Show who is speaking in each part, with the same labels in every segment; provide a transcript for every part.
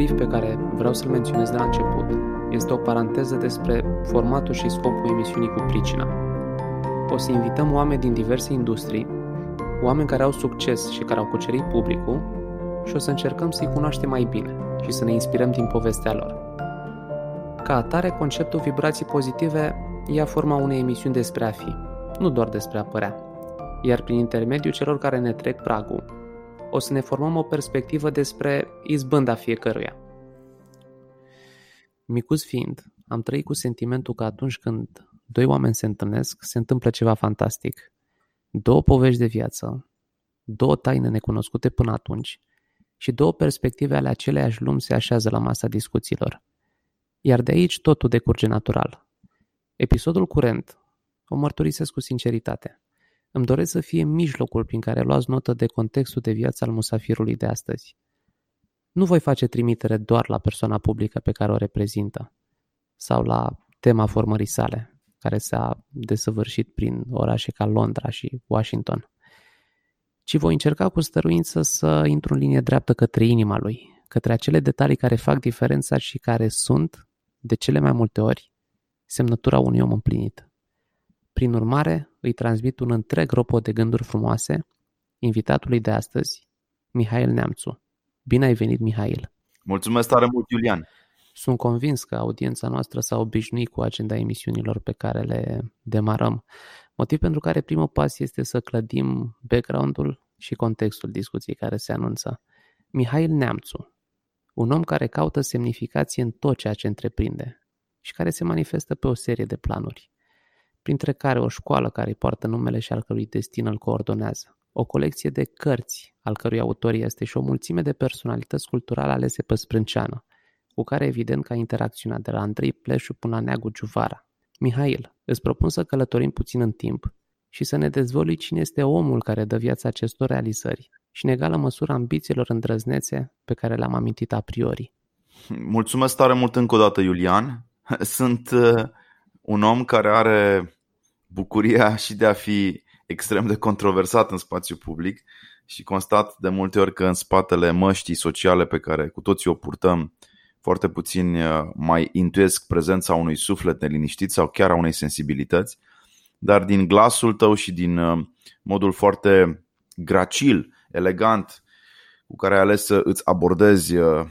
Speaker 1: Un brief pe care vreau să-l menționez de la început este o paranteză despre formatul și scopul emisiunii cu pricina. O să invităm oameni din diverse industrii, oameni care au succes și care au cucerit publicul și o să încercăm să-i cunoaștem mai bine și să ne inspirăm din povestea lor. Ca atare, conceptul vibrații pozitive ia forma unei emisiuni despre a fi, nu doar despre a părea. Iar prin intermediul celor care ne trec pragul, o să ne formăm o perspectivă despre izbânda fiecăruia. Micuț fiind, am trăit cu sentimentul că atunci când doi oameni se întâlnesc, se întâmplă ceva fantastic. Două povești de viață, două taine necunoscute până atunci și două perspective ale aceleiași lumi se așează la masa discuțiilor. Iar de aici totul decurge natural. Episodul curent o mărturisesc cu sinceritate. Îmi doresc să fie mijlocul prin care luați notă de contextul de viață al musafirului de astăzi. Nu voi face trimitere doar la persoana publică pe care o reprezintă sau la tema formării sale, care s-a desăvârșit prin orașe ca Londra și Washington, ci voi încerca cu stăruință să intru în linie dreaptă către inima lui, către acele detalii care fac diferența și care sunt, de cele mai multe ori, semnătura unui om împlinit. Prin urmare, îi transmit un întreg ropot de gânduri frumoase invitatului de astăzi, Mihail Neamțu. Bine ai venit, Mihail!
Speaker 2: Mulțumesc tare mult, Iulian!
Speaker 1: Sunt convins că audiența noastră s-a obișnuit cu agenda emisiunilor pe care le demarăm, motiv pentru care primul pas este să clădim background-ul și contextul discuției care se anunță. Mihail Neamțu, un om care caută semnificație în tot ceea ce întreprinde și care se manifestă pe o serie de planuri printre care o școală care îi poartă numele și al cărui destin îl coordonează, o colecție de cărți al cărui autor este și o mulțime de personalități culturale alese pe sprânceană, cu care evident că a interacționat de la Andrei Pleșu până la Neagu Giuvara. Mihail, îți propun să călătorim puțin în timp și să ne dezvolui cine este omul care dă viața acestor realizări și în egală măsură ambițiilor îndrăznețe pe care le-am amintit a priori.
Speaker 2: Mulțumesc tare mult încă o dată, Iulian. Sunt uh, un om care are bucuria și de a fi extrem de controversat în spațiu public și constat de multe ori că în spatele măștii sociale pe care cu toții o purtăm, foarte puțini uh, mai intuiesc prezența unui suflet neliniștit sau chiar a unei sensibilități, dar din glasul tău și din uh, modul foarte gracil, elegant cu care ai ales să îți abordezi uh,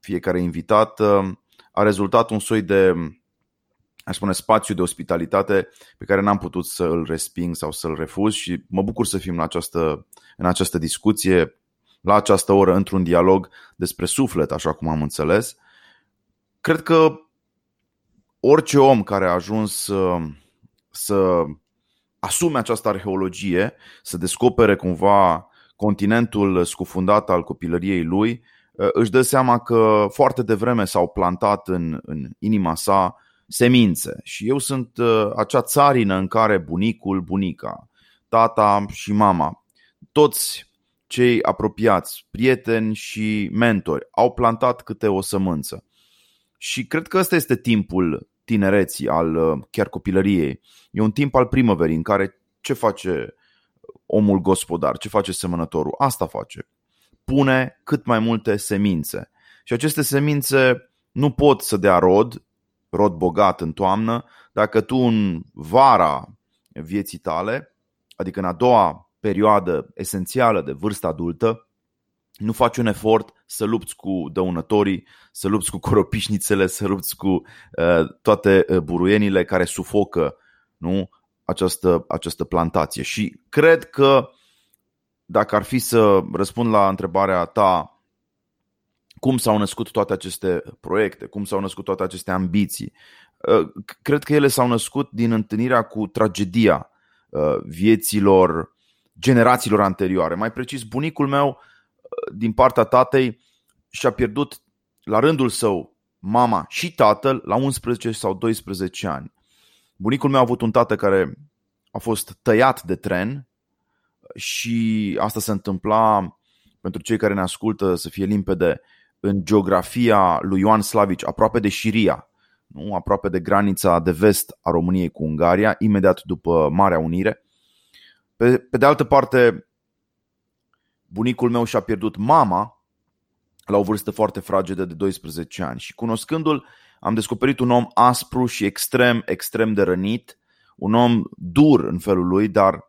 Speaker 2: fiecare invitat, a rezultat un soi de aș spune, spațiu de ospitalitate pe care n-am putut să îl resping sau să-l refuz și mă bucur să fim în această, în această discuție, la această oră, într-un dialog despre suflet, așa cum am înțeles. Cred că orice om care a ajuns să, să asume această arheologie, să descopere cumva continentul scufundat al copilăriei lui, își dă seama că foarte devreme s-au plantat în, în inima sa semințe și eu sunt uh, acea țarină în care bunicul, bunica, tata și mama, toți cei apropiați, prieteni și mentori au plantat câte o sămânță. Și cred că ăsta este timpul tinereții, al uh, chiar copilăriei. E un timp al primăverii în care ce face omul gospodar, ce face semănătorul? Asta face. Pune cât mai multe semințe. Și aceste semințe nu pot să dea rod rod bogat în toamnă, dacă tu în vara vieții tale, adică în a doua perioadă esențială de vârstă adultă, nu faci un efort să lupți cu dăunătorii, să lupți cu coropișnițele, să lupți cu uh, toate uh, buruienile care sufocă nu, această, această plantație. Și cred că dacă ar fi să răspund la întrebarea ta cum s-au născut toate aceste proiecte, cum s-au născut toate aceste ambiții. Uh, cred că ele s-au născut din întâlnirea cu tragedia uh, vieților generațiilor anterioare. Mai precis, bunicul meu, uh, din partea tatei, și-a pierdut la rândul său mama și tatăl la 11 sau 12 ani. Bunicul meu a avut un tată care a fost tăiat de tren și asta se întâmpla pentru cei care ne ascultă să fie limpede în geografia lui Ioan Slavici, aproape de Șiria, nu? aproape de granița de vest a României cu Ungaria, imediat după Marea Unire. Pe, pe de altă parte, bunicul meu și-a pierdut mama la o vârstă foarte fragedă de 12 ani și cunoscându-l am descoperit un om aspru și extrem, extrem de rănit, un om dur în felul lui, dar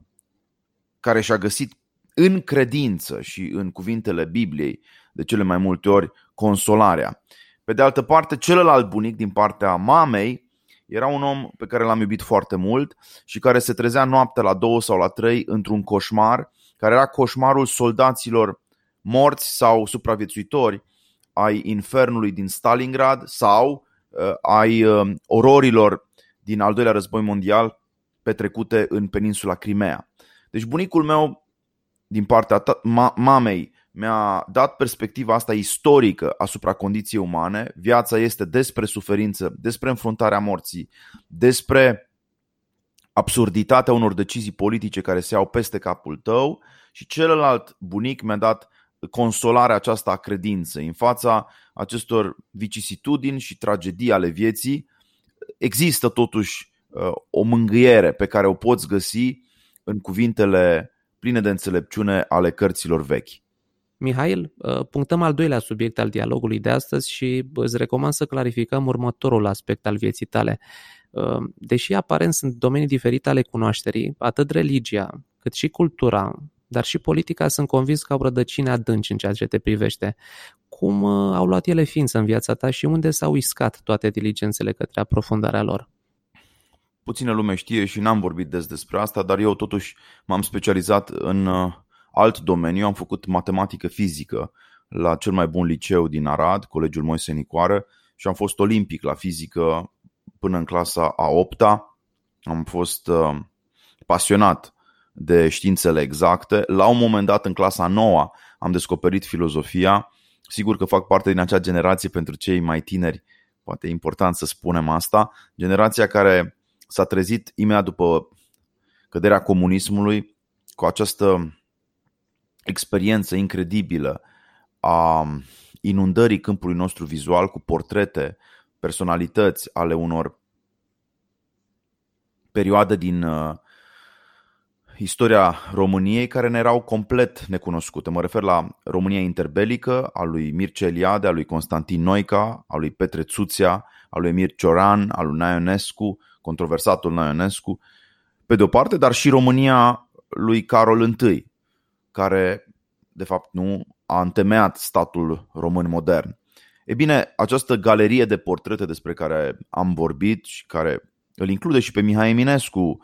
Speaker 2: care și-a găsit în credință și în cuvintele Bibliei de cele mai multe ori consolarea. Pe de altă parte, celălalt bunic din partea mamei era un om pe care l-am iubit foarte mult și care se trezea noaptea la două sau la trei într-un coșmar, care era coșmarul soldaților morți sau supraviețuitori ai infernului din Stalingrad sau uh, ai uh, ororilor din al doilea război mondial petrecute în peninsula Crimea. Deci bunicul meu, din partea ta- ma- mamei, mi-a dat perspectiva asta istorică asupra condiției umane. Viața este despre suferință, despre înfruntarea morții, despre absurditatea unor decizii politice care se iau peste capul tău și celălalt bunic mi-a dat consolarea aceasta a credinței în fața acestor vicisitudini și tragedii ale vieții. Există totuși uh, o mângâiere pe care o poți găsi în cuvintele pline de înțelepciune ale cărților vechi.
Speaker 1: Mihail, uh, punctăm al doilea subiect al dialogului de astăzi și îți recomand să clarificăm următorul aspect al vieții tale. Uh, deși aparent sunt domenii diferite ale cunoașterii, atât religia cât și cultura, dar și politica sunt convins că au rădăcini adânci în ceea ce te privește. Cum uh, au luat ele ființă în viața ta și unde s-au iscat toate diligențele către aprofundarea lor?
Speaker 2: Puțină lume știe și n-am vorbit des despre asta, dar eu totuși m-am specializat în alt domeniu, am făcut matematică fizică la cel mai bun liceu din Arad, Colegiul Moise Nicoară și am fost olimpic la fizică până în clasa a 8 Am fost uh, pasionat de științele exacte. La un moment dat, în clasa a 9 am descoperit filozofia. Sigur că fac parte din acea generație pentru cei mai tineri, poate e important să spunem asta, generația care s-a trezit imediat după căderea comunismului cu această experiență incredibilă a inundării câmpului nostru vizual cu portrete, personalități ale unor perioade din uh, istoria României care ne erau complet necunoscute. Mă refer la România interbelică, a lui Mircea Eliade, a lui Constantin Noica, a lui Petre Țuțea, a lui Emir Cioran, a lui Naionescu, controversatul Naionescu, pe de o parte, dar și România lui Carol I, care, de fapt, nu a întemeiat statul român modern. E bine, această galerie de portrete despre care am vorbit și care îl include și pe Mihai Eminescu,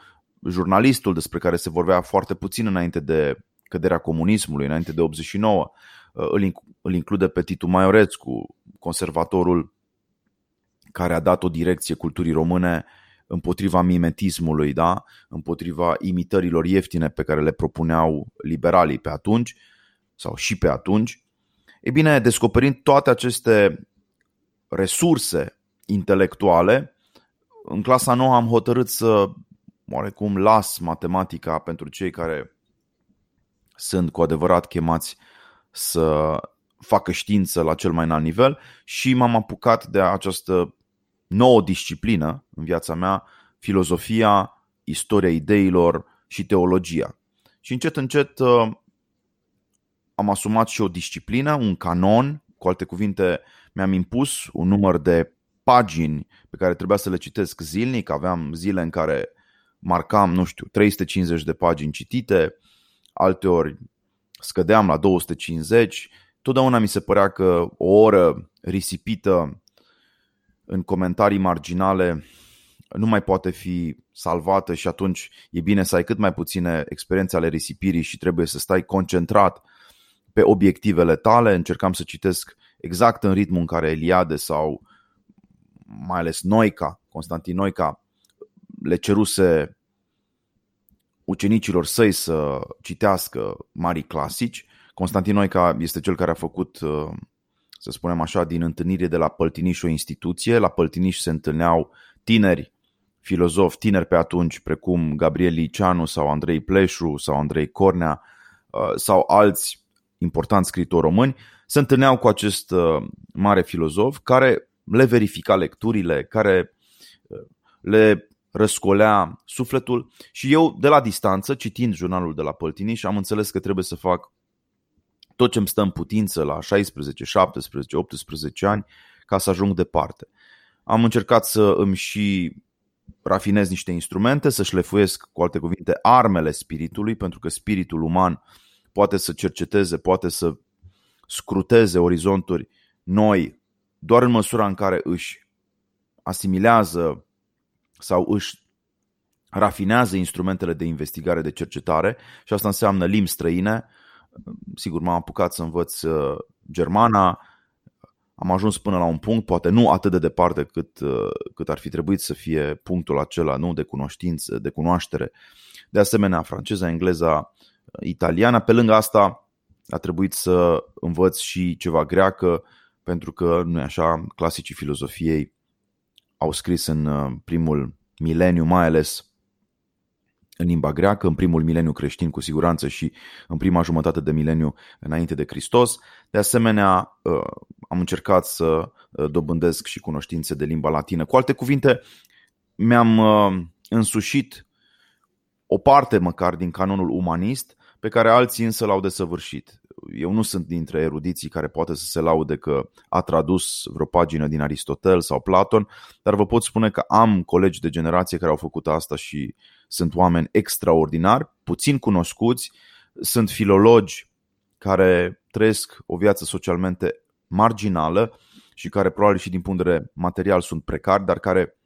Speaker 2: jurnalistul despre care se vorbea foarte puțin înainte de căderea comunismului, înainte de 89, îl include pe Titu Maiorescu, conservatorul care a dat o direcție culturii române împotriva mimetismului, da? împotriva imitărilor ieftine pe care le propuneau liberalii pe atunci sau și pe atunci. E bine, descoperind toate aceste resurse intelectuale, în clasa nouă am hotărât să oarecum las matematica pentru cei care sunt cu adevărat chemați să facă știință la cel mai înalt nivel și m-am apucat de această nouă disciplină în viața mea, filozofia, istoria ideilor și teologia. Și încet, încet uh, am asumat și o disciplină, un canon, cu alte cuvinte, mi-am impus un număr de pagini pe care trebuia să le citesc zilnic. Aveam zile în care marcam, nu știu, 350 de pagini citite, alteori scădeam la 250. Totdeauna mi se părea că o oră risipită în comentarii marginale nu mai poate fi salvată și atunci e bine să ai cât mai puține experiențe ale risipirii și trebuie să stai concentrat pe obiectivele tale. Încercam să citesc exact în ritmul în care Eliade sau mai ales Noica, Constantin Noica, le ceruse ucenicilor săi să citească mari clasici. Constantin Noica este cel care a făcut uh, să spunem așa, din întâlnire de la Păltiniș o instituție. La Păltiniș se întâlneau tineri filozofi, tineri pe atunci, precum Gabriel Liceanu sau Andrei Pleșu sau Andrei Cornea uh, sau alți importanți scritori români, se întâlneau cu acest uh, mare filozof care le verifica lecturile, care uh, le răscolea sufletul și eu de la distanță, citind jurnalul de la Păltiniș, am înțeles că trebuie să fac tot ce îmi stă în putință la 16, 17, 18 ani ca să ajung departe. Am încercat să îmi și rafinez niște instrumente, să șlefuiesc, cu alte cuvinte, armele spiritului, pentru că spiritul uman poate să cerceteze, poate să scruteze orizonturi noi doar în măsura în care își asimilează sau își rafinează instrumentele de investigare, de cercetare și asta înseamnă limbi străine. Sigur, m-am apucat să învăț uh, germana, am ajuns până la un punct, poate nu atât de departe cât, uh, cât ar fi trebuit să fie punctul acela nu de cunoștință, de cunoaștere. De asemenea, franceza, engleza, italiana. Pe lângă asta a trebuit să învăț și ceva greacă, pentru că, nu așa, clasicii filozofiei au scris în uh, primul mileniu, mai ales în limba greacă, în primul mileniu creștin cu siguranță și în prima jumătate de mileniu înainte de Hristos. De asemenea, uh, am încercat să uh, dobândesc și cunoștințe de limba latină. Cu alte cuvinte, mi-am însușit o parte măcar din canonul umanist, pe care alții însă l-au desăvârșit eu nu sunt dintre erudiții care poate să se laude că a tradus vreo pagină din Aristotel sau Platon, dar vă pot spune că am colegi de generație care au făcut asta și sunt oameni extraordinari, puțin cunoscuți, sunt filologi care trăiesc o viață socialmente marginală și care probabil și din punct de vedere material sunt precari, dar care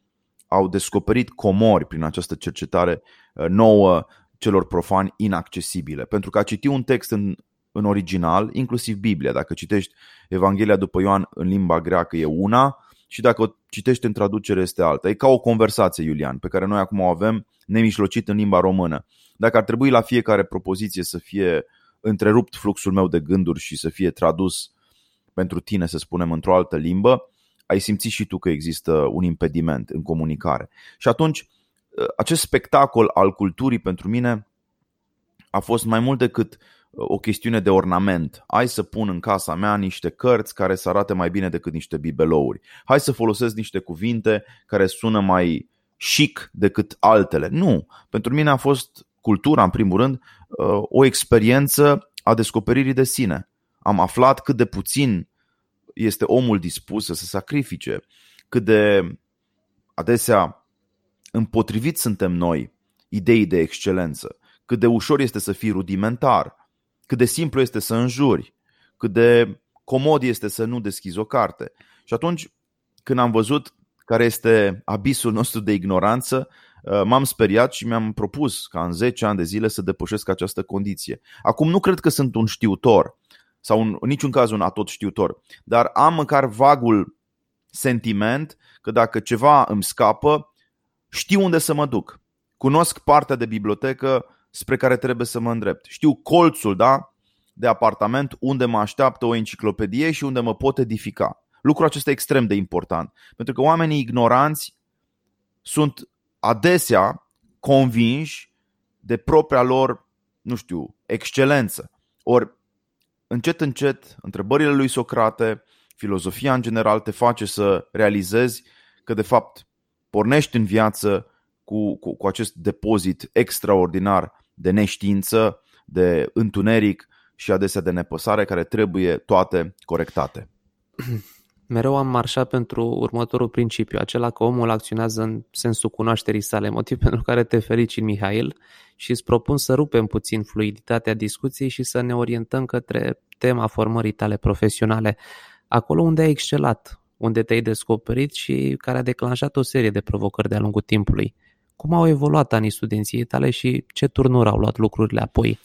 Speaker 2: au descoperit comori prin această cercetare uh, nouă celor profani inaccesibile. Pentru că a citi un text în în original, inclusiv Biblia. Dacă citești Evanghelia după Ioan în limba greacă e una și dacă o citești în traducere este alta. E ca o conversație, Iulian, pe care noi acum o avem nemișlocit în limba română. Dacă ar trebui la fiecare propoziție să fie întrerupt fluxul meu de gânduri și să fie tradus pentru tine, să spunem, într-o altă limbă, ai simțit și tu că există un impediment în comunicare. Și atunci, acest spectacol al culturii pentru mine a fost mai mult decât o chestiune de ornament. Hai să pun în casa mea niște cărți care să arate mai bine decât niște bibelouri. Hai să folosesc niște cuvinte care sună mai chic decât altele. Nu. Pentru mine a fost cultura, în primul rând, uh, o experiență a descoperirii de sine. Am aflat cât de puțin este omul dispus să se sacrifice, cât de adesea împotrivit suntem noi ideii de excelență, cât de ușor este să fii rudimentar, cât de simplu este să înjuri, cât de comod este să nu deschizi o carte. Și atunci, când am văzut care este abisul nostru de ignoranță, uh, m-am speriat și mi-am propus ca în 10 ani de zile să depășesc această condiție. Acum nu cred că sunt un știutor sau în niciun caz un atot știutor, dar am măcar vagul sentiment că dacă ceva îmi scapă, știu unde să mă duc. Cunosc partea de bibliotecă spre care trebuie să mă îndrept. Știu colțul da, de apartament unde mă așteaptă o enciclopedie și unde mă pot edifica. Lucrul acesta e extrem de important, pentru că oamenii ignoranți sunt adesea convinși de propria lor, nu știu, excelență. Ori, încet, încet, întrebările lui Socrate, filozofia în general te face să realizezi că, de fapt, pornești în viață cu, cu, cu acest depozit extraordinar de neștiință, de întuneric și adesea de nepăsare care trebuie toate corectate.
Speaker 1: Mereu am marșat pentru următorul principiu, acela că omul acționează în sensul cunoașterii sale, motiv pentru care te felicit, Mihail, și îți propun să rupem puțin fluiditatea discuției și să ne orientăm către tema formării tale profesionale, acolo unde ai excelat, unde te-ai descoperit și care a declanșat o serie de provocări de-a lungul timpului. Cum au evoluat anii studenției tale și ce turnuri au luat lucrurile apoi?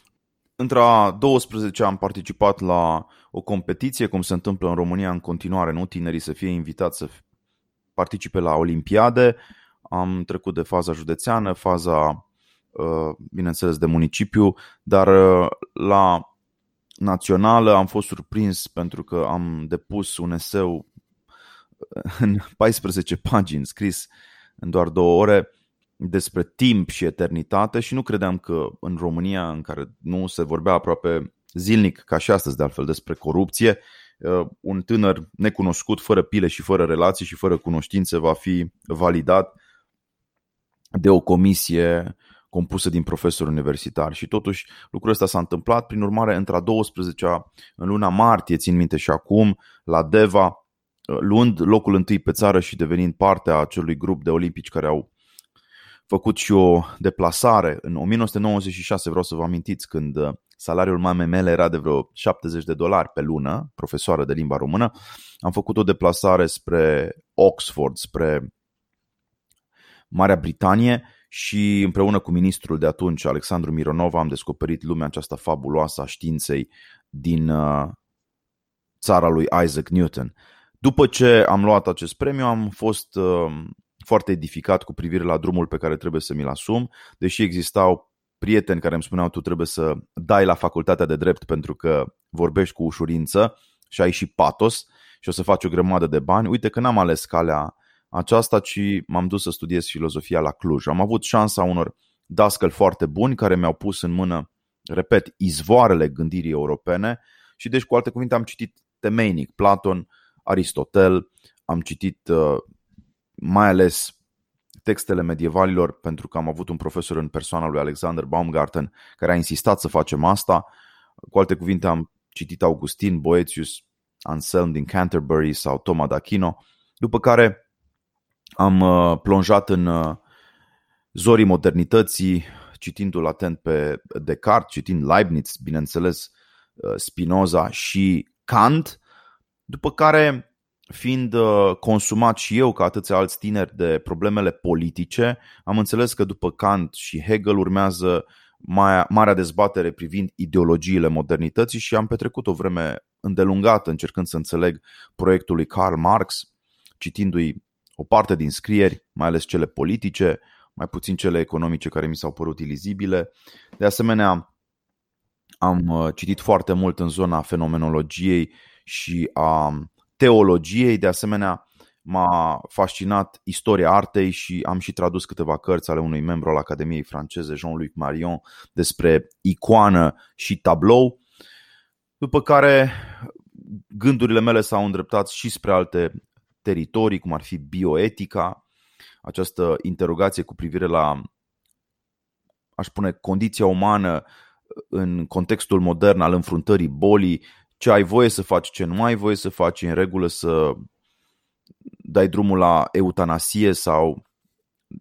Speaker 2: Între 12 am participat la o competiție, cum se întâmplă în România în continuare, nu? Tinerii să fie invitați să participe la olimpiade. Am trecut de faza județeană, faza, uh, bineînțeles, de municipiu, dar uh, la națională am fost surprins pentru că am depus un eseu în 14 pagini scris în doar două ore despre timp și eternitate și nu credeam că în România, în care nu se vorbea aproape zilnic, ca și astăzi de altfel, despre corupție, uh, un tânăr necunoscut, fără pile și fără relații și fără cunoștințe va fi validat de o comisie compusă din profesori universitari. Și totuși lucrul ăsta s-a întâmplat, prin urmare, între a 12-a, în luna martie, țin minte și acum, la Deva, luând locul întâi pe țară și devenind parte a acelui grup de olimpici care au făcut și o deplasare în 1996, vreau să vă amintiți, când uh, salariul mamei mele era de vreo 70 de dolari pe lună, profesoară de limba română, am făcut o deplasare spre Oxford, spre Marea Britanie și împreună cu ministrul de atunci, Alexandru Mironov, am descoperit lumea aceasta fabuloasă a științei din uh, țara lui Isaac Newton. După ce am luat acest premiu, am fost uh, foarte edificat cu privire la drumul pe care trebuie să mi-l asum, deși existau prieteni care îmi spuneau tu trebuie să dai la facultatea de drept pentru că vorbești cu ușurință și ai și patos și o să faci o grămadă de bani. Uite că n-am ales calea aceasta, ci m-am dus să studiez filozofia la Cluj. Am avut șansa unor dascăli foarte buni care mi-au pus în mână, repet, izvoarele gândirii europene și deci cu alte cuvinte am citit temeinic Platon, Aristotel, am citit uh, mai ales textele medievalilor, pentru că am avut un profesor în persoana lui Alexander Baumgarten care a insistat să facem asta. Cu alte cuvinte, am citit Augustin, Boetius, Anselm din Canterbury sau Toma d'Aquino, după care am uh, plonjat în uh, zorii modernității, citindu-l atent pe Descartes, citind Leibniz, bineînțeles, Spinoza și Kant, după care fiind uh, consumat și eu ca atâția alți tineri de problemele politice, am înțeles că după Kant și Hegel urmează marea dezbatere privind ideologiile modernității și am petrecut o vreme îndelungată încercând să înțeleg proiectul lui Karl Marx, citindu-i o parte din scrieri, mai ales cele politice, mai puțin cele economice care mi s-au părut ilizibile. De asemenea, am uh, citit foarte mult în zona fenomenologiei și a teologiei, de asemenea m-a fascinat istoria artei și am și tradus câteva cărți ale unui membru al Academiei franceze, Jean-Luc Marion, despre icoană și tablou, după care gândurile mele s-au îndreptat și spre alte teritorii, cum ar fi bioetica, această interogație cu privire la, aș spune, condiția umană în contextul modern al înfruntării bolii ce ai voie să faci, ce nu ai voie să faci, în regulă să dai drumul la eutanasie sau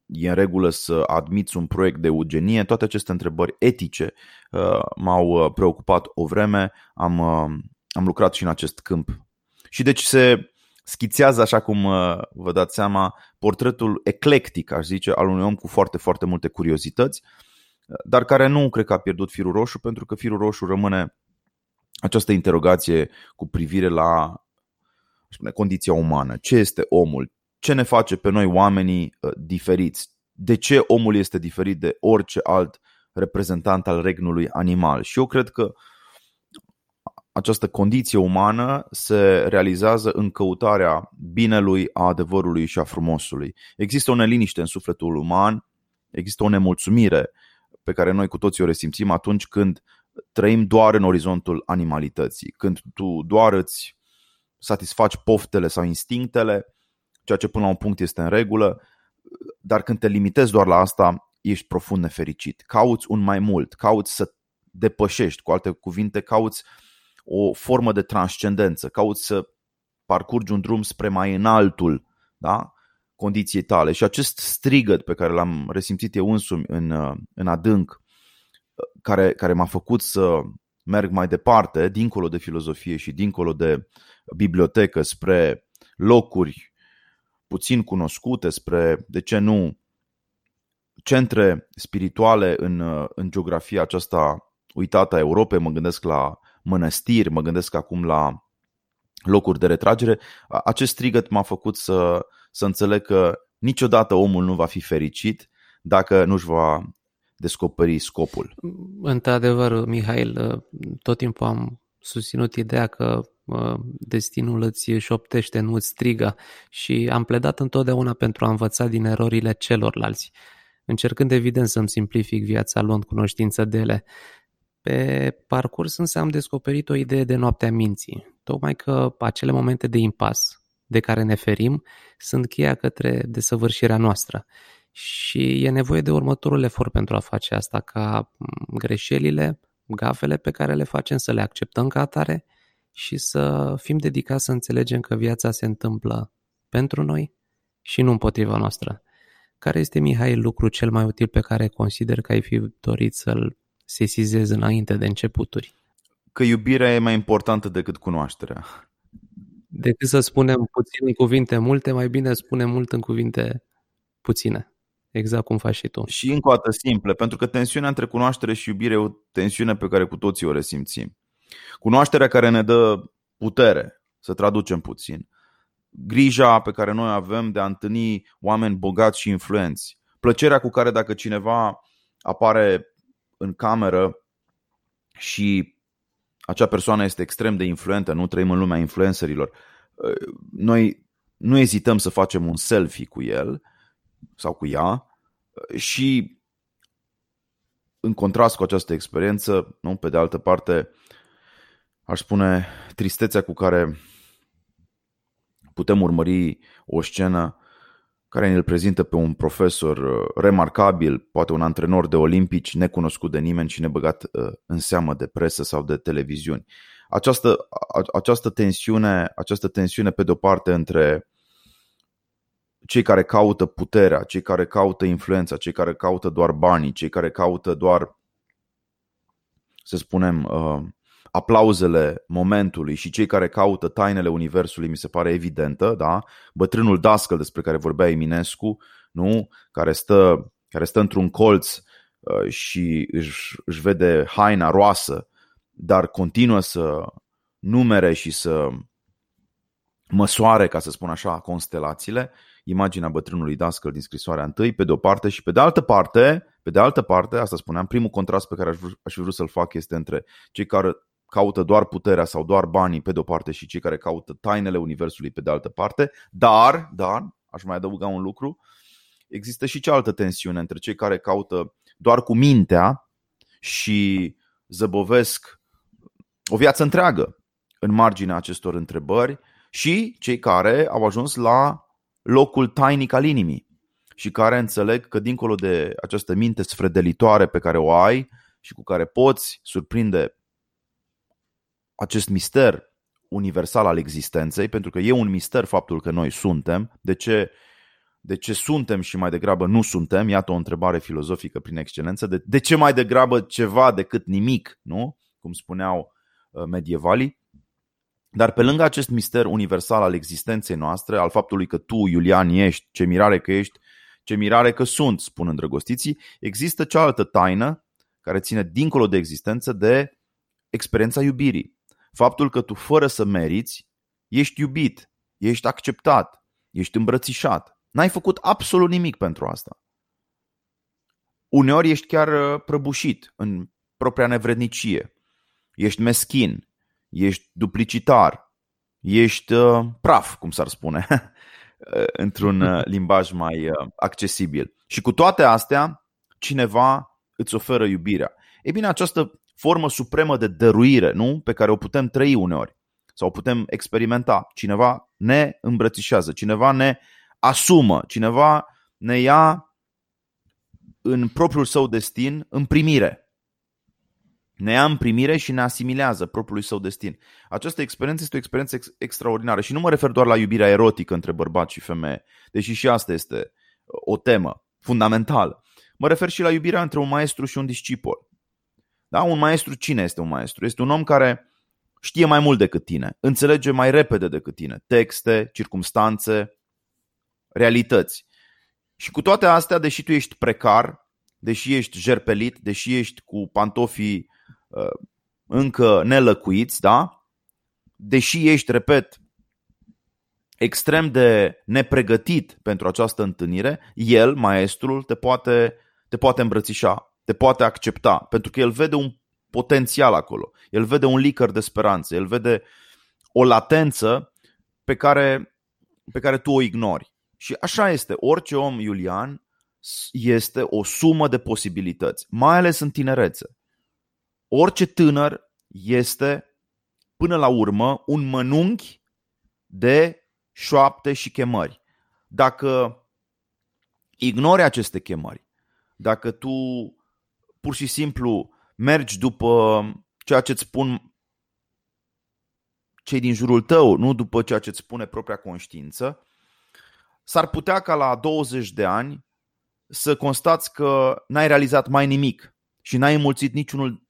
Speaker 2: e în regulă să admiți un proiect de eugenie, toate aceste întrebări etice uh, m-au uh, preocupat o vreme, am, uh, am lucrat și în acest câmp. Și deci se schițează, așa cum vă dați seama, portretul eclectic, aș zice, al unui om cu foarte, foarte multe curiozități, dar care nu cred că a pierdut firul roșu, pentru că firul roșu rămâne această interogație cu privire la spune, condiția umană. Ce este omul? Ce ne face pe noi oamenii uh, diferiți? De ce omul este diferit de orice alt reprezentant al regnului animal? Și eu cred că această condiție umană se realizează în căutarea binelui, a adevărului și a frumosului. Există o neliniște în sufletul uman, există o nemulțumire pe care noi cu toții o resimțim atunci când trăim doar în orizontul animalității, când tu doar îți satisfaci poftele sau instinctele, ceea ce până la un punct este în regulă, dar când te limitezi doar la asta, ești profund nefericit. Cauți un mai mult, cauți să depășești, cu alte cuvinte, cauți o formă de transcendență, cauți să parcurgi un drum spre mai înaltul da? condiției tale. Și acest strigăt pe care l-am resimțit eu însumi în, în adânc care, care m-a făcut să merg mai departe, dincolo de filozofie și dincolo de bibliotecă, spre locuri puțin cunoscute, spre, de ce nu, centre spirituale în, în geografia aceasta uitată a Europei, mă gândesc la mănăstiri, mă gândesc acum la locuri de retragere, acest strigăt m-a făcut să, să înțeleg că niciodată omul nu va fi fericit dacă nu-și va descoperi scopul.
Speaker 1: Într-adevăr, Mihail, tot timpul am susținut ideea că destinul îți șoptește, nu îți strigă și am pledat întotdeauna pentru a învăța din erorile celorlalți, încercând evident să-mi simplific viața luând cunoștință de ele. Pe parcurs însă am descoperit o idee de noaptea minții, tocmai că acele momente de impas de care ne ferim sunt cheia către desăvârșirea noastră și e nevoie de următorul efort pentru a face asta, ca greșelile, gafele pe care le facem să le acceptăm ca atare și să fim dedicați să înțelegem că viața se întâmplă pentru noi și nu împotriva noastră. Care este, Mihai, lucru cel mai util pe care consider că ai fi dorit să-l sesizezi înainte de începuturi?
Speaker 2: Că iubirea e mai importantă decât cunoașterea.
Speaker 1: Decât să spunem puțin în cuvinte multe, mai bine spunem mult în cuvinte puține. Exact cum faci și tu.
Speaker 2: Și încă o dată simple, pentru că tensiunea între cunoaștere și iubire e o tensiune pe care cu toții o resimțim. Cunoașterea care ne dă putere, să traducem puțin. Grija pe care noi avem de a întâlni oameni bogați și influenți. Plăcerea cu care dacă cineva apare în cameră și acea persoană este extrem de influentă, nu trăim în lumea influencerilor, noi nu ezităm să facem un selfie cu el sau cu ea și în contrast cu această experiență, nu, pe de altă parte, aș spune tristețea cu care putem urmări o scenă care ne-l prezintă pe un profesor uh, remarcabil, poate un antrenor de olimpici, necunoscut de nimeni și nebăgat uh, în seamă de presă sau de televiziuni. Această, această, tensiune, această tensiune, pe de-o parte, între cei care caută puterea, cei care caută influența, cei care caută doar banii, cei care caută doar, să spunem, uh, aplauzele momentului și cei care caută tainele universului mi se pare evidentă, da? Bătrânul Dascăl despre care vorbea Eminescu, nu? Care stă, care stă într-un colț uh, și își, își vede haina roasă, dar continuă să numere și să măsoare, ca să spun așa, constelațiile, imaginea bătrânului Dascăl din scrisoarea întâi, pe de o parte și pe de altă parte, pe de altă parte, asta spuneam, primul contrast pe care aș, aș fi vrut să-l fac este între cei care caută doar puterea sau doar banii pe de o parte și cei care caută tainele universului pe de altă parte, dar, dar, aș mai adăuga un lucru, există și cealaltă tensiune între cei care caută doar cu mintea și zăbovesc o viață întreagă în marginea acestor întrebări și cei care au ajuns la locul tainic al inimii și care înțeleg că dincolo de această minte sfredelitoare pe care o ai și cu care poți surprinde acest mister universal al existenței, pentru că e un mister faptul că noi suntem, de ce, de ce suntem și mai degrabă nu suntem, iată o întrebare filozofică prin excelență, de, de ce mai degrabă ceva decât nimic, nu? cum spuneau uh, medievalii. Dar pe lângă acest mister universal al existenței noastre, al faptului că tu, Iulian, ești, ce mirare că ești, ce mirare că sunt, spun îndrăgostiții, există cealaltă taină care ține dincolo de existență de experiența iubirii. Faptul că tu, fără să meriți, ești iubit, ești acceptat, ești îmbrățișat. N-ai făcut absolut nimic pentru asta. Uneori ești chiar uh, prăbușit în propria nevrednicie. Ești meschin, ești duplicitar, ești uh, praf, cum s-ar spune, într-un uh, limbaj mai accesibil. Și cu toate astea, cineva îți oferă iubirea. E bine, această formă supremă de dăruire, nu? Pe care o putem trăi uneori sau o putem experimenta. Cineva ne îmbrățișează, cineva ne asumă, cineva ne ia în propriul său destin în primire. Ne ia în primire și ne asimilează propriului său destin. Această experiență este o experiență ex- extraordinară și nu mă refer doar la iubirea erotică între bărbat și femeie, deși și asta este o temă fundamentală. Mă refer și la iubirea între un maestru și un discipol. Da? Un maestru, cine este un maestru? Este un om care știe mai mult decât tine, înțelege mai repede decât tine texte, circumstanțe, realități. Și cu toate astea, deși tu ești precar, deși ești jerpelit, deși ești cu pantofii uh, încă nelăcuiți, da? deși ești, repet, extrem de nepregătit pentru această întâlnire, el, maestrul, te poate, te poate îmbrățișa te poate accepta, pentru că el vede un potențial acolo, el vede un licăr de speranță, el vede o latență pe care, pe care tu o ignori. Și așa este, orice om, Iulian, este o sumă de posibilități, mai ales în tinerețe. Orice tânăr este, până la urmă, un mănunchi de șoapte și chemări. Dacă ignori aceste chemări, dacă tu pur și simplu mergi după ceea ce îți spun cei din jurul tău, nu după ceea ce îți spune propria conștiință, s-ar putea ca la 20 de ani să constați că n-ai realizat mai nimic și n-ai înmulțit niciunul,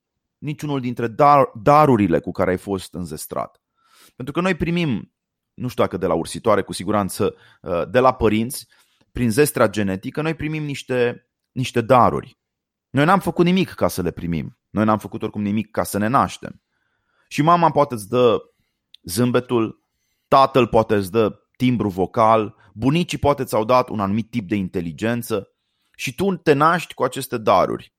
Speaker 2: niciunul dintre dar, darurile cu care ai fost înzestrat. Pentru că noi primim, nu știu dacă de la ursitoare, cu siguranță uh, de la părinți, prin zestrea genetică, noi primim niște, niște daruri. Noi n-am făcut nimic ca să le primim. Noi n-am făcut oricum nimic ca să ne naștem. Și mama poate îți dă zâmbetul, tatăl poate îți dă timbru vocal, bunicii poate ți-au dat un anumit tip de inteligență și tu te naști cu aceste daruri.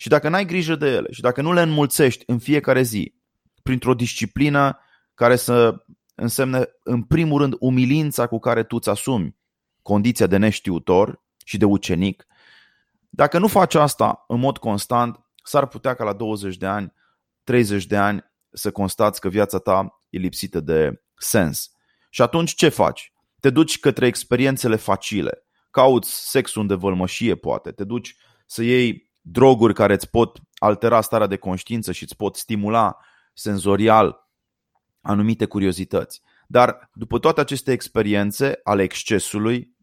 Speaker 2: Și dacă n-ai grijă de ele și dacă nu le înmulțești în fiecare zi printr-o disciplină care să însemne în primul rând umilința cu care tu îți asumi condiția de neștiutor și de ucenic, dacă nu faci asta în mod constant, s-ar putea ca la 20 de ani, 30 de ani să constați că viața ta e lipsită de sens. Și atunci ce faci? Te duci către experiențele facile. Cauți sexul de vălmășie, poate. Te duci să iei droguri care îți pot altera starea de conștiință și îți pot stimula senzorial anumite curiozități. Dar după toate aceste experiențe ale excesului,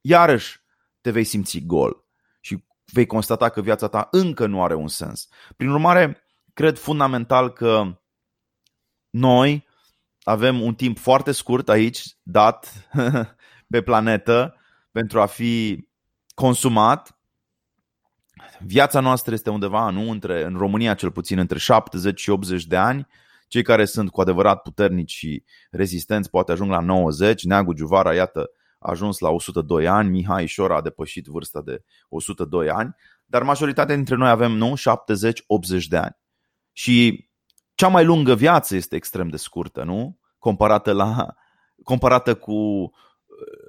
Speaker 2: iarăși te vei simți gol și vei constata că viața ta încă nu are un sens. Prin urmare, cred fundamental că noi avem un timp foarte scurt aici dat pe planetă pentru a fi consumat. Viața noastră este undeva nu între, în România cel puțin între 70 și 80 de ani. Cei care sunt cu adevărat puternici și rezistenți poate ajung la 90. Neagu Giuvara, iată, a ajuns la 102 ani, Mihai Șora a depășit vârsta de 102 ani, dar majoritatea dintre noi avem, nu, 70-80 de ani. Și cea mai lungă viață este extrem de scurtă, nu? Comparată, la, comparată cu uh,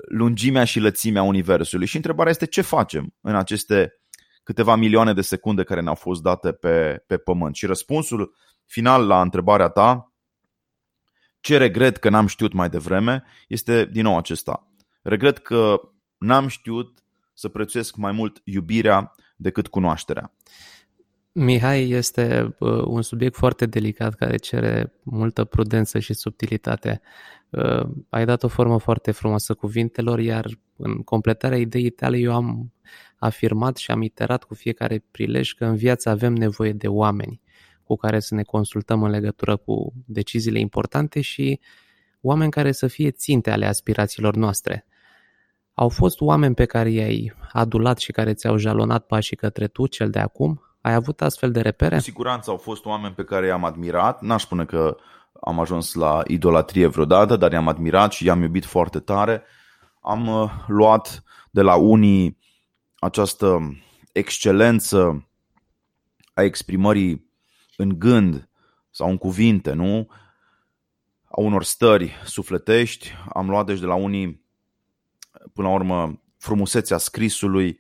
Speaker 2: lungimea și lățimea Universului. Și întrebarea este ce facem în aceste câteva milioane de secunde care ne-au fost date pe, pe Pământ. Și răspunsul final la întrebarea ta, ce regret că n-am știut mai devreme, este din nou acesta. Regret că n-am știut să prețuiesc mai mult iubirea decât cunoașterea.
Speaker 1: Mihai, este uh, un subiect foarte delicat care cere multă prudență și subtilitate. Uh, ai dat o formă foarte frumoasă cuvintelor, iar în completarea ideii tale eu am afirmat și am iterat cu fiecare prilej că în viață avem nevoie de oameni cu care să ne consultăm în legătură cu deciziile importante și oameni care să fie ținte ale aspirațiilor noastre. Au fost oameni pe care i-ai adulat și care ți-au jalonat pașii către tu, cel de acum? Ai avut astfel de repere?
Speaker 2: Cu siguranță au fost oameni pe care i-am admirat. N-aș spune că am ajuns la idolatrie vreodată, dar i-am admirat și i-am iubit foarte tare. Am uh, luat de la unii această excelență a exprimării în gând sau în cuvinte, nu? A unor stări sufletești. Am luat deci de la unii, până la urmă, frumusețea scrisului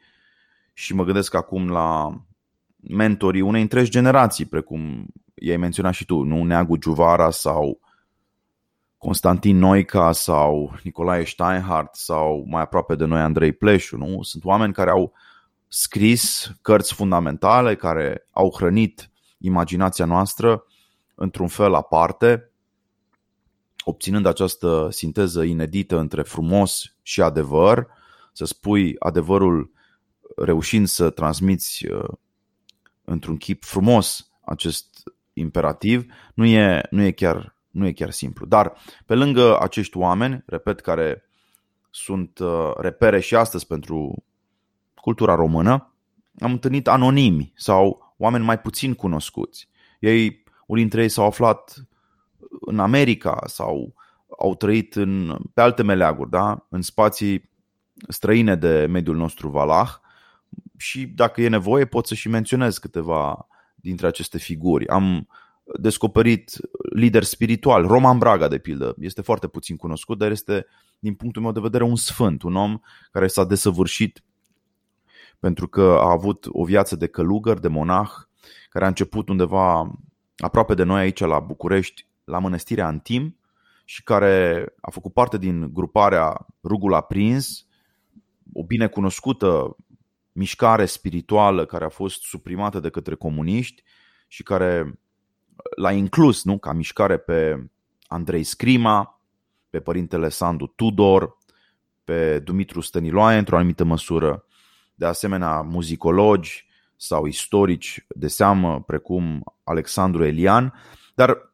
Speaker 2: și mă gândesc acum la mentorii unei întregi generații, precum i-ai menționat și tu, nu Neagu Giuvara sau Constantin Noica sau Nicolae Steinhardt sau mai aproape de noi Andrei Pleșu, nu? Sunt oameni care au scris cărți fundamentale, care au hrănit imaginația noastră într-un fel aparte, obținând această sinteză inedită între frumos și adevăr, să spui adevărul reușind să transmiți uh, într-un chip frumos acest imperativ, nu e, nu e, chiar, nu e chiar simplu. Dar pe lângă acești oameni, repet, care sunt uh, repere și astăzi pentru cultura română, am întâlnit anonimi sau oameni mai puțin cunoscuți. Ei, unii dintre ei s-au aflat în America sau au trăit în, pe alte meleaguri, da? în spații străine de mediul nostru valah și dacă e nevoie pot să și menționez câteva dintre aceste figuri. Am descoperit lider spiritual, Roman Braga de pildă, este foarte puțin cunoscut, dar este din punctul meu de vedere un sfânt, un om care s-a desăvârșit pentru că a avut o viață de călugăr, de monah, care a început undeva aproape de noi aici la București, la mănăstirea Antim și care a făcut parte din gruparea Rugul Aprins, o binecunoscută mișcare spirituală care a fost suprimată de către comuniști și care l-a inclus nu, ca mișcare pe Andrei Scrima, pe părintele Sandu Tudor, pe Dumitru Stăniloae într-o anumită măsură, de asemenea muzicologi sau istorici de seamă precum Alexandru Elian, dar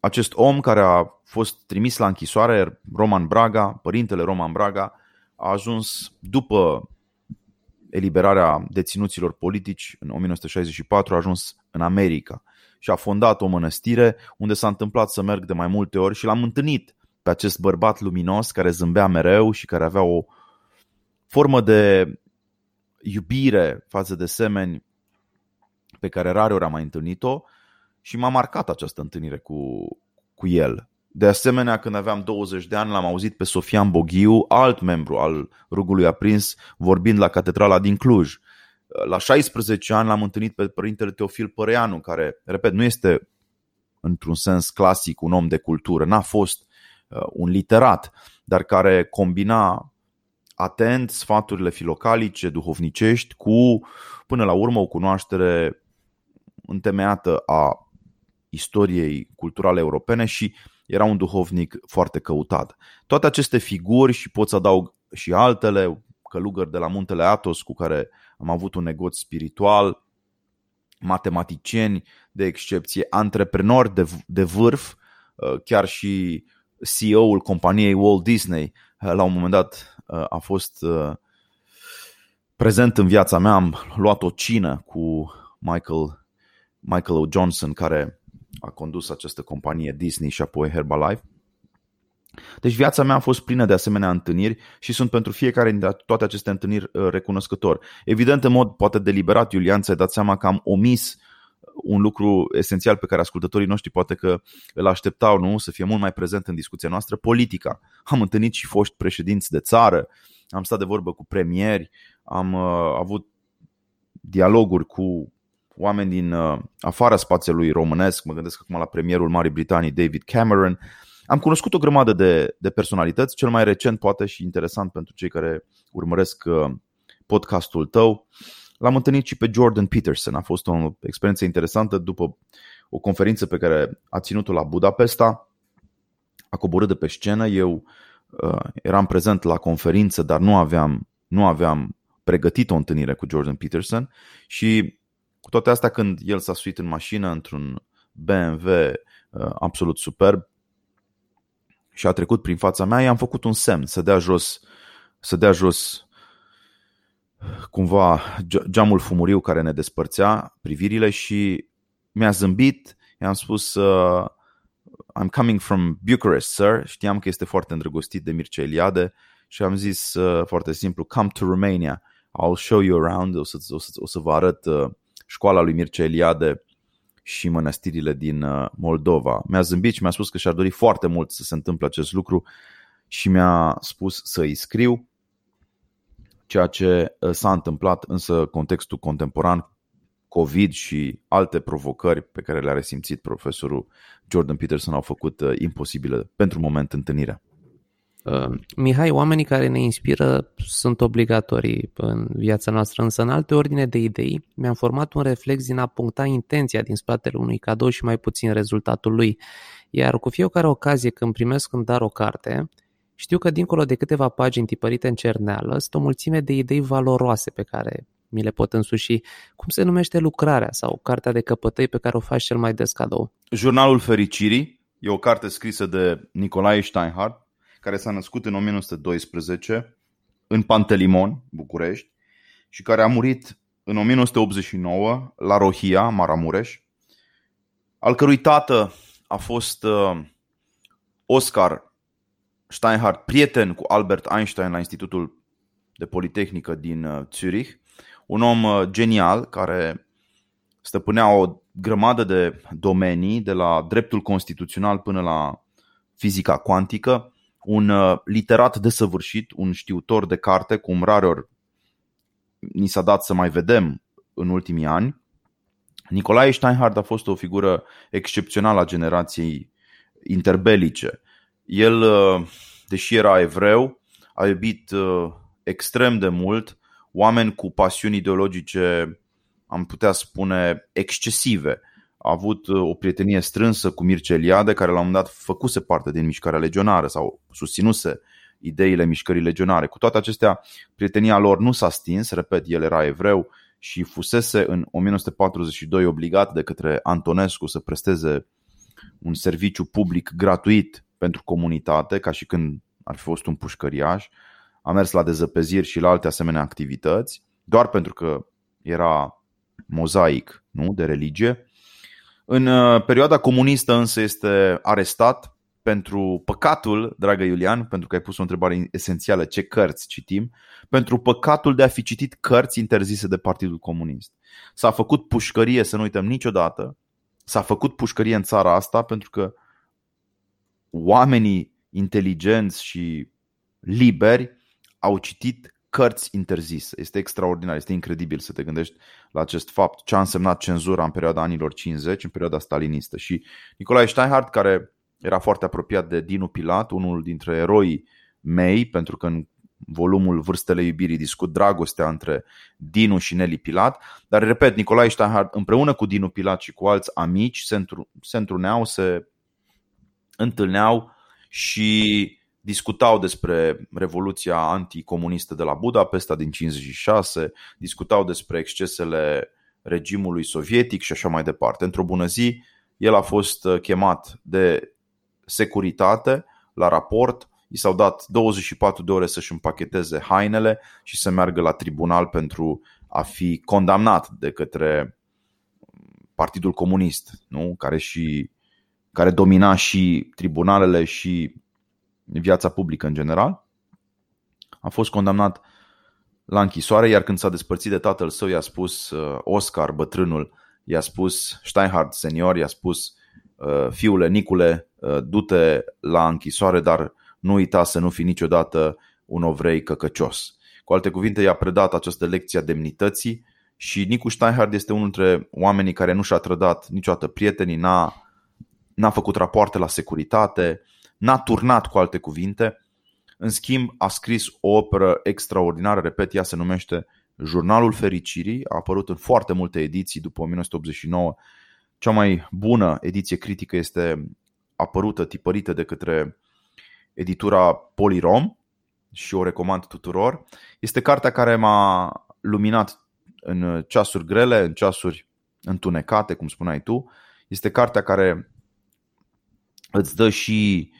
Speaker 2: acest om care a fost trimis la închisoare, Roman Braga, părintele Roman Braga, a ajuns după eliberarea deținuților politici în 1964, a ajuns în America și a fondat o mănăstire unde s-a întâmplat să merg de mai multe ori și l-am întâlnit pe acest bărbat luminos care zâmbea mereu și care avea o formă de iubire față de semeni pe care rare ori am mai întâlnit-o și m-a marcat această întâlnire cu, cu el. De asemenea, când aveam 20 de ani, l-am auzit pe Sofian Boghiu, alt membru al Rugului Aprins, vorbind la catedrala din Cluj. La 16 ani l-am întâlnit pe părintele Teofil Păreanu, care, repet, nu este într-un sens clasic un om de cultură, n-a fost uh, un literat, dar care combina atent sfaturile filocalice, duhovnicești, cu, până la urmă, o cunoaștere întemeiată a istoriei culturale europene și era un duhovnic foarte căutat. Toate aceste figuri și pot să adaug și altele, călugări de la muntele Atos cu care am avut un negoț spiritual, matematicieni de excepție, antreprenori de, de vârf, uh, chiar și CEO-ul companiei Walt Disney uh, la un moment dat uh, a fost prezent în viața mea, am luat o cină cu Michael, Michael O. Johnson care a condus această companie Disney și apoi Herbalife. Deci viața mea a fost plină de asemenea întâlniri și sunt pentru fiecare dintre toate aceste întâlniri uh, recunoscător. Evident, în mod poate deliberat, Iulian, ți-ai dat seama că am omis un lucru esențial pe care ascultătorii noștri poate că îl așteptau nu? să fie mult mai prezent în discuția noastră, politica. Am întâlnit și foști președinți de țară, am stat de vorbă cu premieri, am uh, avut dialoguri cu oameni din uh, afara spațiului românesc, mă gândesc acum la premierul Marii Britanii David Cameron. Am cunoscut o grămadă de, de personalități, cel mai recent poate și interesant pentru cei care urmăresc uh, podcastul tău. L-am întâlnit și pe Jordan Peterson, a fost o experiență interesantă după o conferință pe care a ținut-o la Budapesta. A coborât de pe scenă, eu uh, eram prezent la conferință, dar nu aveam, nu aveam pregătit o întâlnire cu Jordan Peterson și cu toate astea, când el s-a suit în mașină într-un BMW uh, absolut superb și a trecut prin fața mea, i-am făcut un semn să dea jos, să dea jos cumva geamul fumuriu care ne despărțea privirile și mi-a zâmbit, i-am spus uh, I'm coming from Bucharest, sir. Știam că este foarte îndrăgostit de Mircea Eliade și am zis uh, foarte simplu, come to Romania, I'll show you around, o să, o să, o să vă arăt uh, școala lui Mircea Eliade și mănăstirile din uh, Moldova. Mi-a zâmbit și mi-a spus că și-ar dori foarte mult să se întâmple acest lucru și mi-a spus să-i scriu, ceea ce uh, s-a întâmplat însă contextul contemporan, COVID și alte provocări pe care le-a resimțit profesorul Jordan Peterson au făcut uh, imposibilă pentru moment întâlnirea.
Speaker 1: Uh, Mihai, oamenii care ne inspiră sunt obligatorii în viața noastră, însă în alte ordine de idei mi-am format un reflex din a puncta intenția din spatele unui cadou și mai puțin rezultatul lui. Iar cu fiecare ocazie când primesc în dar o carte, știu că dincolo de câteva pagini tipărite în cerneală sunt o mulțime de idei valoroase pe care mi le pot însuși. Cum se numește lucrarea sau cartea de căpătăi pe care o faci cel mai des cadou?
Speaker 2: Jurnalul Fericirii e o carte scrisă de Nicolae Steinhardt care s-a născut în 1912 în Pantelimon, București, și care a murit în 1989 la Rohia, Maramureș, al cărui tată a fost uh, Oscar Steinhardt, prieten cu Albert Einstein la Institutul de Politehnică din uh, Zurich, un om uh, genial care stăpânea o grămadă de domenii, de la dreptul constituțional până la fizica cuantică, un uh, literat desăvârșit, un știutor de carte, cum rareori ni s-a dat să mai vedem în ultimii ani. Nicolae Steinhardt a fost o figură excepțională a generației interbelice. El, uh, deși era evreu, a iubit uh, extrem de mult oameni cu pasiuni ideologice, am putea spune, excesive. A avut uh, o prietenie strânsă cu Mircea Eliade, care la un moment dat făcuse parte din mișcarea legionară sau susținuse ideile mișcării legionare. Cu toate acestea, prietenia lor nu s-a stins, repet, el era evreu și fusese în 1942 obligat de către Antonescu să presteze un serviciu public gratuit pentru comunitate, ca și când ar fi fost un pușcăriaș. A mers la dezăpeziri și la alte asemenea activități, doar pentru că era mozaic nu? de religie. În uh, perioada comunistă însă este arestat pentru păcatul, dragă Iulian, pentru că ai pus o întrebare esențială, ce cărți citim, pentru păcatul de a fi citit cărți interzise de Partidul Comunist. S-a făcut pușcărie, să nu uităm niciodată, s-a făcut pușcărie în țara asta pentru că oamenii inteligenți și liberi au citit cărți interzise. Este extraordinar, este incredibil să te gândești la acest fapt, ce a însemnat cenzura în perioada anilor 50, în perioada stalinistă. Și Nicolae Steinhardt, care era foarte apropiat de Dinu Pilat, unul dintre eroii mei, pentru că în volumul Vârstele iubirii discut dragostea între Dinu și Nelly Pilat, dar repet, Nicolae Steinhardt împreună cu Dinu Pilat și cu alți amici se, se întruneau, se întâlneau și discutau despre revoluția anticomunistă de la Budapesta din 56, discutau despre excesele regimului sovietic și așa mai departe. Într-o bună zi, el a fost chemat de securitate la raport, i s-au dat 24 de ore să-și împacheteze hainele și să meargă la tribunal pentru a fi condamnat de către Partidul Comunist, nu? Care, și, care domina și tribunalele și viața publică în general. A fost condamnat la închisoare, iar când s-a despărțit de tatăl său, i-a spus uh, Oscar, bătrânul, i-a spus Steinhardt senior, i-a spus uh, fiule Nicule, uh, du-te la închisoare, dar nu uita să nu fii niciodată un ovrei căcăcios. Cu alte cuvinte, i-a predat această lecție a demnității și Nicu Steinhardt este unul dintre oamenii care nu și-a trădat niciodată prietenii, n-a, n-a făcut rapoarte la securitate, n-a turnat cu alte cuvinte, în schimb a scris o operă extraordinară, repet, ea se numește Jurnalul Fericirii, a apărut în foarte multe ediții după 1989. Cea mai bună ediție critică este apărută, tipărită de către editura Polirom și o recomand tuturor. Este cartea care m-a luminat în ceasuri grele, în ceasuri întunecate, cum spuneai tu. Este cartea care îți dă și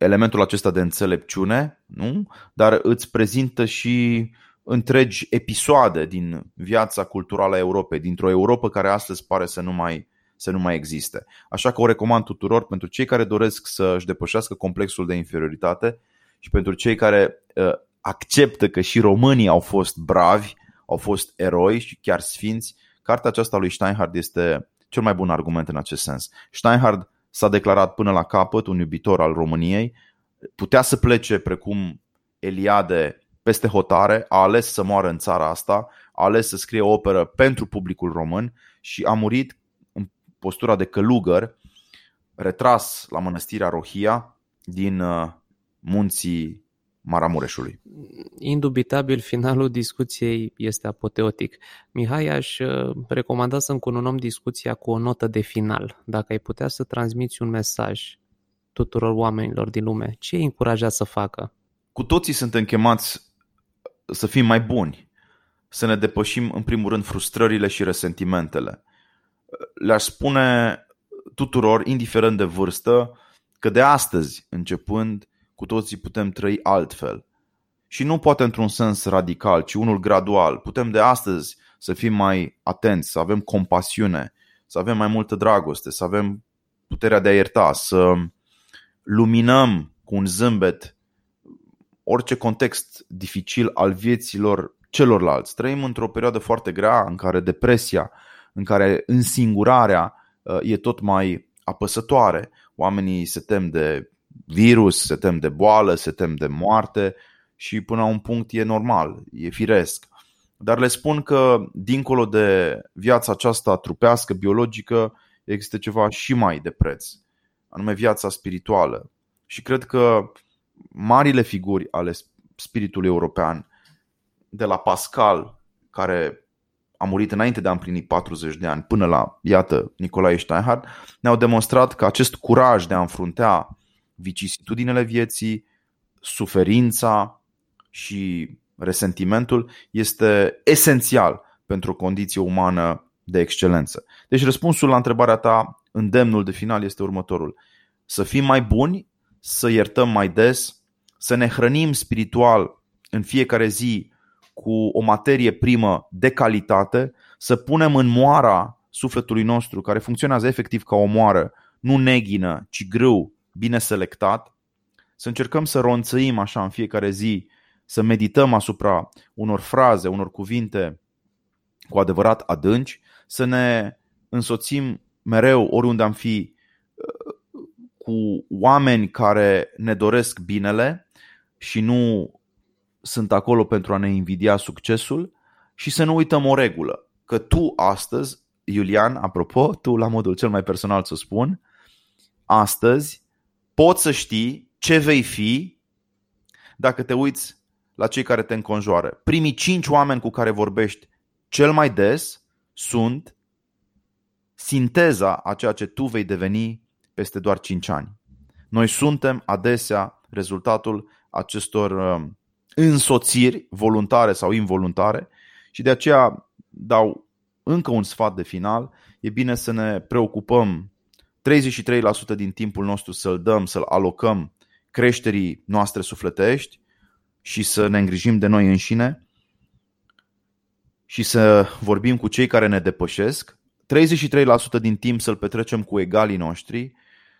Speaker 2: elementul acesta de înțelepciune, nu? dar îți prezintă și întregi episoade din viața culturală a Europei, dintr-o Europa care astăzi pare să nu mai, să nu mai existe. Așa că o recomand tuturor pentru cei care doresc să își depășească complexul de inferioritate și pentru cei care uh, acceptă că și românii au fost bravi, au fost eroi și chiar sfinți. Cartea aceasta lui Steinhardt este cel mai bun argument în acest sens. Steinhardt s-a declarat până la capăt un iubitor al României, putea să plece precum Eliade peste hotare, a ales să moară în țara asta, a ales să scrie o operă pentru publicul român și a murit în postura de călugăr, retras la mănăstirea Rohia din uh, munții Maramureșului.
Speaker 1: Indubitabil, finalul discuției este apoteotic. Mihai, aș uh, recomanda să încununăm discuția cu o notă de final. Dacă ai putea să transmiți un mesaj tuturor oamenilor din lume, ce îi încuraja să facă?
Speaker 2: Cu toții suntem chemați să fim mai buni, să ne depășim în primul rând frustrările și resentimentele. Le-aș spune tuturor, indiferent de vârstă, că de astăzi începând cu toții putem trăi altfel. Și nu poate într-un sens radical, ci unul gradual. Putem de astăzi să fim mai atenți, să avem compasiune, să avem mai multă dragoste, să avem puterea de a ierta, să luminăm cu un zâmbet orice context dificil al vieților celorlalți. Trăim într-o perioadă foarte grea în care depresia, în care însingurarea uh, e tot mai apăsătoare. Oamenii se tem de virus, se tem de boală, se tem de moarte și până la un punct e normal, e firesc. Dar le spun că dincolo de viața aceasta trupească, biologică, există ceva și mai de preț, anume viața spirituală. Și cred că marile figuri ale spiritului european de la Pascal, care a murit înainte de a împlini 40 de ani, până la, iată, Nicolae Steinhardt, ne-au demonstrat că acest curaj de a înfruntea vicisitudinile vieții, suferința și resentimentul este esențial pentru o condiție umană de excelență. Deci răspunsul la întrebarea ta, îndemnul de final este următorul. Să fim mai buni, să iertăm mai des, să ne hrănim spiritual în fiecare zi cu o materie primă de calitate, să punem în moara sufletului nostru, care funcționează efectiv ca o moară, nu neghină, ci grâu, bine selectat, să încercăm să ronțăim așa în fiecare zi, să medităm asupra unor fraze, unor cuvinte cu adevărat adânci, să ne însoțim mereu oriunde am fi cu oameni care ne doresc binele și nu sunt acolo pentru a ne invidia succesul și să nu uităm o regulă, că tu astăzi, Iulian, apropo, tu la modul cel mai personal să spun, astăzi poți să știi ce vei fi dacă te uiți la cei care te înconjoară. Primii cinci oameni cu care vorbești cel mai des sunt sinteza a ceea ce tu vei deveni peste doar 5 ani. Noi suntem adesea rezultatul acestor um, însoțiri voluntare sau involuntare și de aceea dau încă un sfat de final. E bine să ne preocupăm 33% din timpul nostru să-l dăm, să-l alocăm creșterii noastre sufletești și să ne îngrijim de noi înșine și să vorbim cu cei care ne depășesc, 33% din timp să-l petrecem cu egalii noștri,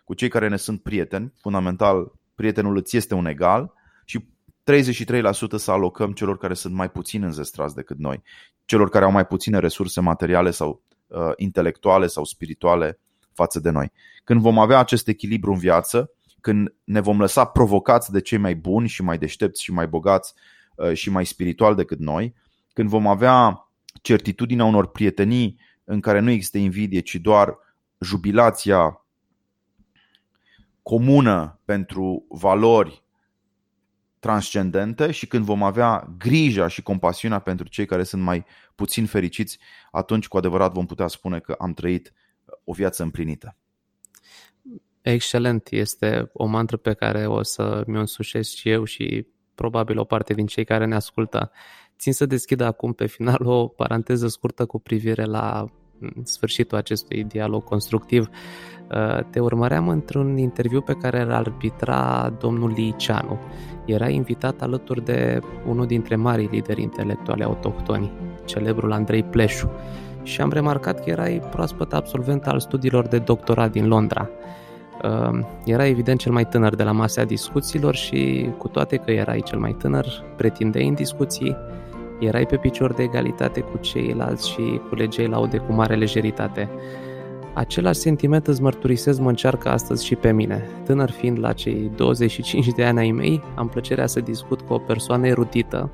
Speaker 2: cu cei care ne sunt prieteni, fundamental prietenul îți este un egal și 33% să alocăm celor care sunt mai puțin înzestrați decât noi, celor care au mai puține resurse materiale sau uh, intelectuale sau spirituale față de noi. Când vom avea acest echilibru în viață, când ne vom lăsa provocați de cei mai buni și mai deștepți și mai bogați uh, și mai spiritual decât noi, când vom avea certitudinea unor prietenii în care nu există invidie, ci doar jubilația comună pentru valori transcendente și când vom avea grija și compasiunea pentru cei care sunt mai puțin fericiți, atunci cu adevărat vom putea spune că am trăit o viață împlinită.
Speaker 1: Excelent, este o mantră pe care o să mi-o însușesc și eu și probabil o parte din cei care ne ascultă. Țin să deschid acum pe final o paranteză scurtă cu privire la mm, sfârșitul acestui dialog constructiv. Uh, te urmăream într-un interviu pe care îl arbitra domnul Liceanu. Era invitat alături de unul dintre marii lideri intelectuali autohtoni, celebrul Andrei Pleșu. Și am remarcat că erai proaspăt absolvent al studiilor de doctorat din Londra. Ehm, era evident cel mai tânăr de la masa discuțiilor și cu toate că erai cel mai tânăr, pretindei în discuții, erai pe picior de egalitate cu ceilalți și culegei laude cu mare lejeritate. Același sentiment îți mărturisesc mă încearcă astăzi și pe mine. Tânăr fiind la cei 25 de ani ai mei, am plăcerea să discut cu o persoană erudită,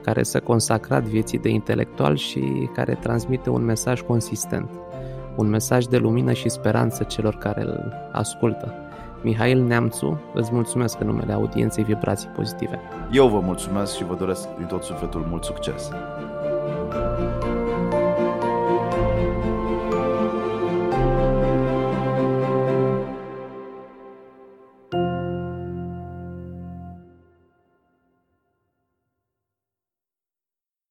Speaker 1: care s-a consacrat vieții de intelectual și care transmite un mesaj consistent un mesaj de lumină și speranță celor care îl ascultă. Mihail Neamțu, îți mulțumesc în numele audienței Vibrații Pozitive.
Speaker 2: Eu vă mulțumesc și vă doresc din tot sufletul mult succes!